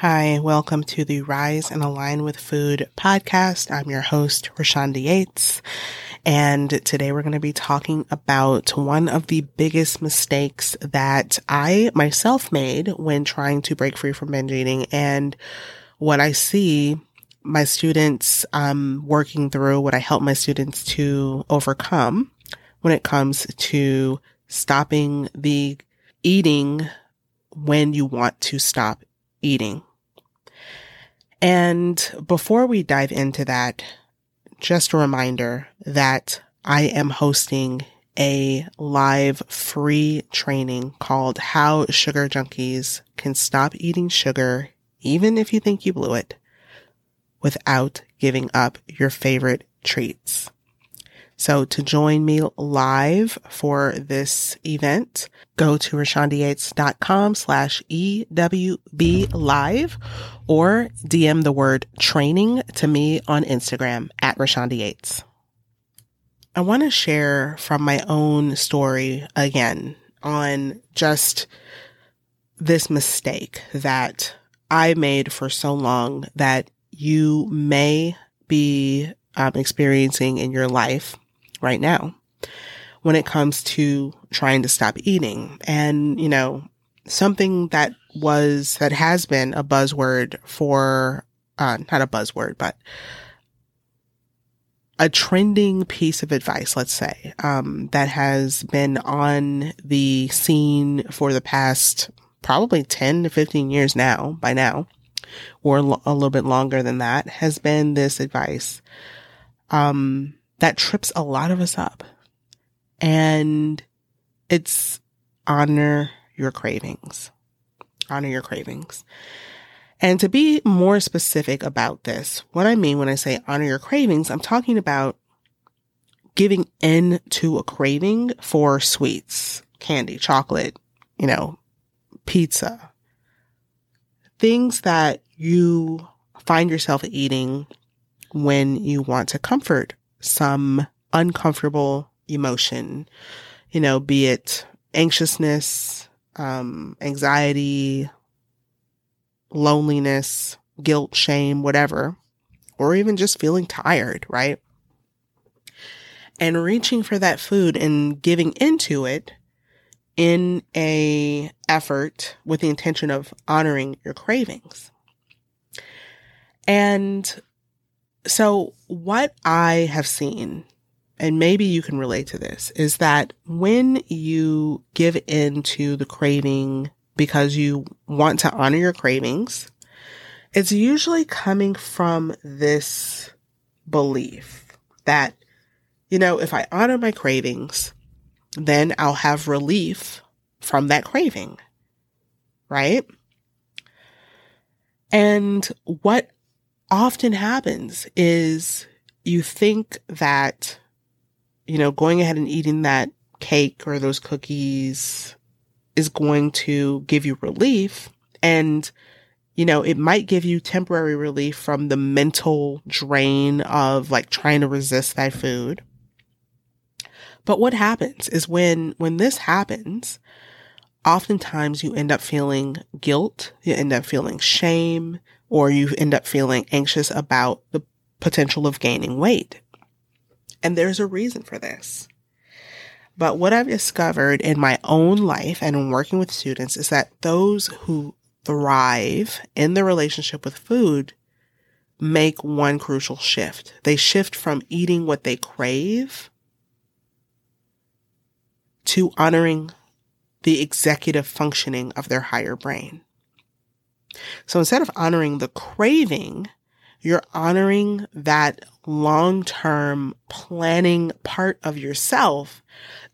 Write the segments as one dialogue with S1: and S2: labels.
S1: Hi, welcome to the Rise and Align with Food podcast. I'm your host, Rashonda Yates. And today we're going to be talking about one of the biggest mistakes that I myself made when trying to break free from binge eating and what I see my students um, working through, what I help my students to overcome when it comes to stopping the eating when you want to stop eating. And before we dive into that, just a reminder that I am hosting a live free training called How Sugar Junkies Can Stop Eating Sugar Even If You Think You Blew It Without Giving Up Your Favorite Treats. So to join me live for this event, go to RashondaYates.com slash EWB live or DM the word training to me on Instagram at Rashonda Yates. I want to share from my own story again on just this mistake that I made for so long that you may be um, experiencing in your life right now when it comes to trying to stop eating. And, you know, something that was, that has been a buzzword for, uh, not a buzzword, but a trending piece of advice, let's say, um, that has been on the scene for the past probably 10 to 15 years now, by now, or a little bit longer than that, has been this advice. Um, that trips a lot of us up. And it's honor your cravings. Honor your cravings. And to be more specific about this, what I mean when I say honor your cravings, I'm talking about giving in to a craving for sweets, candy, chocolate, you know, pizza, things that you find yourself eating when you want to comfort some uncomfortable emotion, you know, be it anxiousness, um, anxiety, loneliness, guilt, shame, whatever, or even just feeling tired, right? And reaching for that food and giving into it in a effort with the intention of honoring your cravings. And so what I have seen, and maybe you can relate to this, is that when you give in to the craving because you want to honor your cravings, it's usually coming from this belief that, you know, if I honor my cravings, then I'll have relief from that craving. Right? And what often happens is you think that, you know, going ahead and eating that cake or those cookies is going to give you relief. And, you know, it might give you temporary relief from the mental drain of like trying to resist that food. But what happens is when, when this happens, oftentimes you end up feeling guilt, you end up feeling shame, or you end up feeling anxious about the potential of gaining weight. And there's a reason for this. But what I've discovered in my own life and in working with students is that those who thrive in the relationship with food make one crucial shift. They shift from eating what they crave to honoring the executive functioning of their higher brain. So instead of honoring the craving, you're honoring that long term planning part of yourself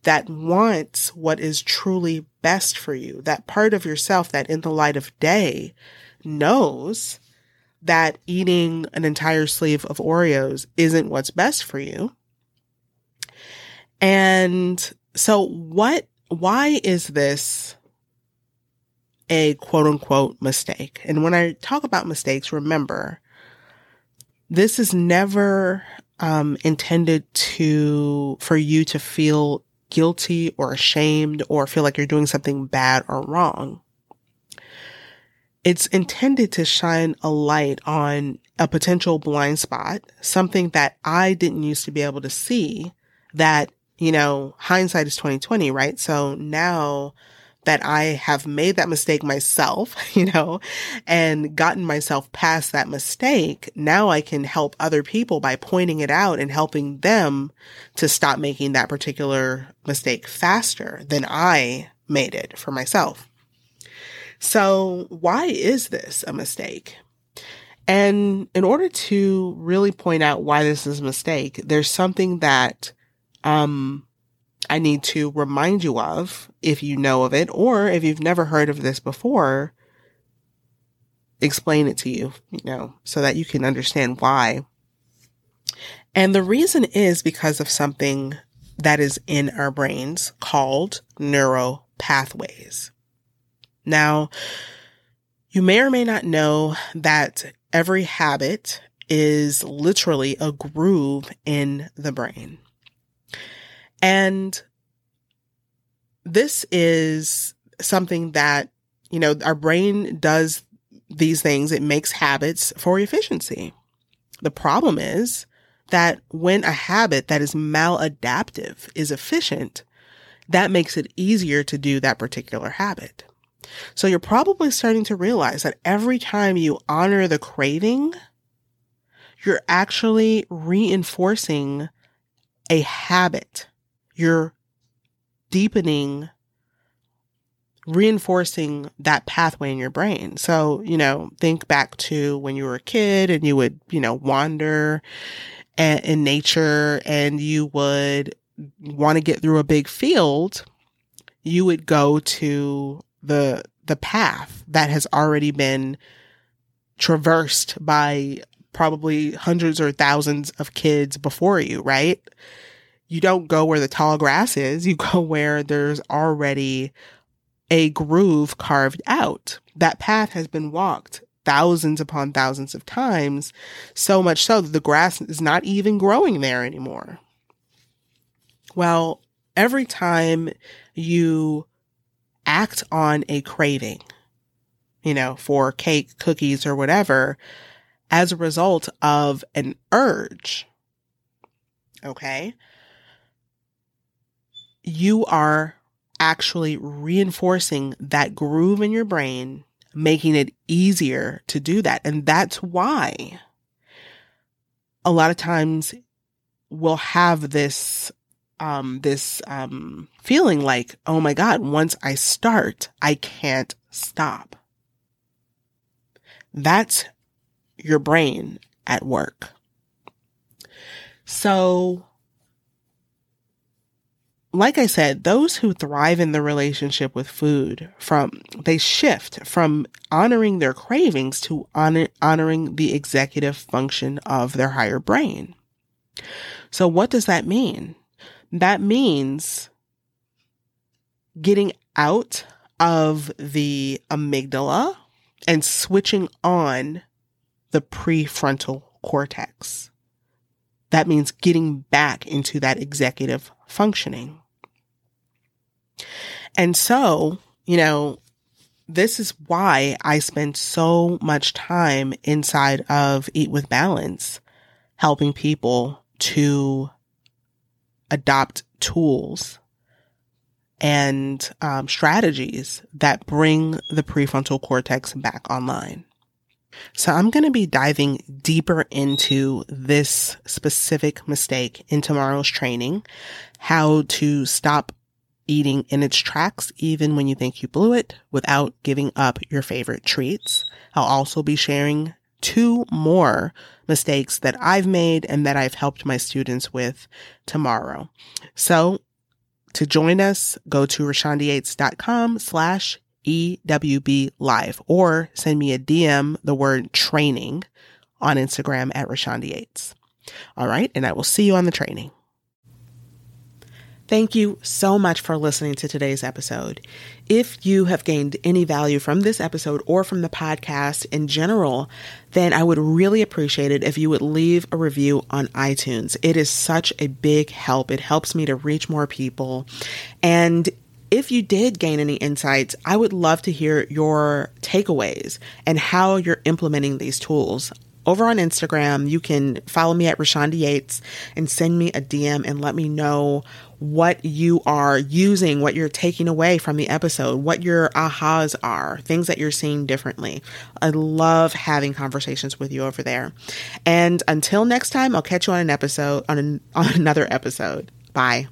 S1: that wants what is truly best for you. That part of yourself that in the light of day knows that eating an entire sleeve of Oreos isn't what's best for you. And so what, why is this a quote unquote mistake. And when I talk about mistakes, remember, this is never um, intended to, for you to feel guilty or ashamed or feel like you're doing something bad or wrong. it's intended to shine a light on a potential blind spot, something that I didn't used to be able to see that, you know, hindsight is 2020, right? So now that I have made that mistake myself, you know, and gotten myself past that mistake, now I can help other people by pointing it out and helping them to stop making that particular mistake faster than I made it for myself. So why is this a mistake? And in order to really point out why this is a mistake, there's something that, um, I need to remind you of if you know of it, or if you've never heard of this before, explain it to you, you know, so that you can understand why. And the reason is because of something that is in our brains called neural pathways. Now, you may or may not know that every habit is literally a groove in the brain. And this is something that, you know, our brain does these things. It makes habits for efficiency. The problem is that when a habit that is maladaptive is efficient, that makes it easier to do that particular habit. So you're probably starting to realize that every time you honor the craving, you're actually reinforcing a habit you're deepening reinforcing that pathway in your brain. So, you know, think back to when you were a kid and you would, you know, wander in nature and you would want to get through a big field, you would go to the the path that has already been traversed by probably hundreds or thousands of kids before you, right? You don't go where the tall grass is. You go where there's already a groove carved out. That path has been walked thousands upon thousands of times, so much so that the grass is not even growing there anymore. Well, every time you act on a craving, you know, for cake, cookies, or whatever, as a result of an urge, okay, you are actually reinforcing that groove in your brain, making it easier to do that. And that's why a lot of times we'll have this um this um feeling like, "Oh my god, once I start, I can't stop." That's your brain at work. So like I said, those who thrive in the relationship with food from, they shift from honoring their cravings to honor, honoring the executive function of their higher brain. So what does that mean? That means getting out of the amygdala and switching on the prefrontal cortex. That means getting back into that executive functioning. And so, you know, this is why I spend so much time inside of Eat with Balance, helping people to adopt tools and um, strategies that bring the prefrontal cortex back online. So I'm going to be diving deeper into this specific mistake in tomorrow's training, how to stop eating in its tracks even when you think you blew it without giving up your favorite treats. I'll also be sharing two more mistakes that I've made and that I've helped my students with tomorrow. So to join us, go to rashondayates.com slash EWB live or send me a DM, the word training on Instagram at Rashonda. All right. And I will see you on the training. Thank you so much for listening to today's episode. If you have gained any value from this episode or from the podcast in general, then I would really appreciate it if you would leave a review on iTunes. It is such a big help. It helps me to reach more people. And
S2: if you did gain any insights, I would love to hear your takeaways and how you're implementing these tools over on Instagram. You can follow me at Rashonda Yates and send me a DM and let me know what you are using, what you're taking away from the episode, what your ahas are, things that you're seeing differently. I love having conversations with you over there. And until next time, I'll catch you on an episode on, an, on another episode. Bye.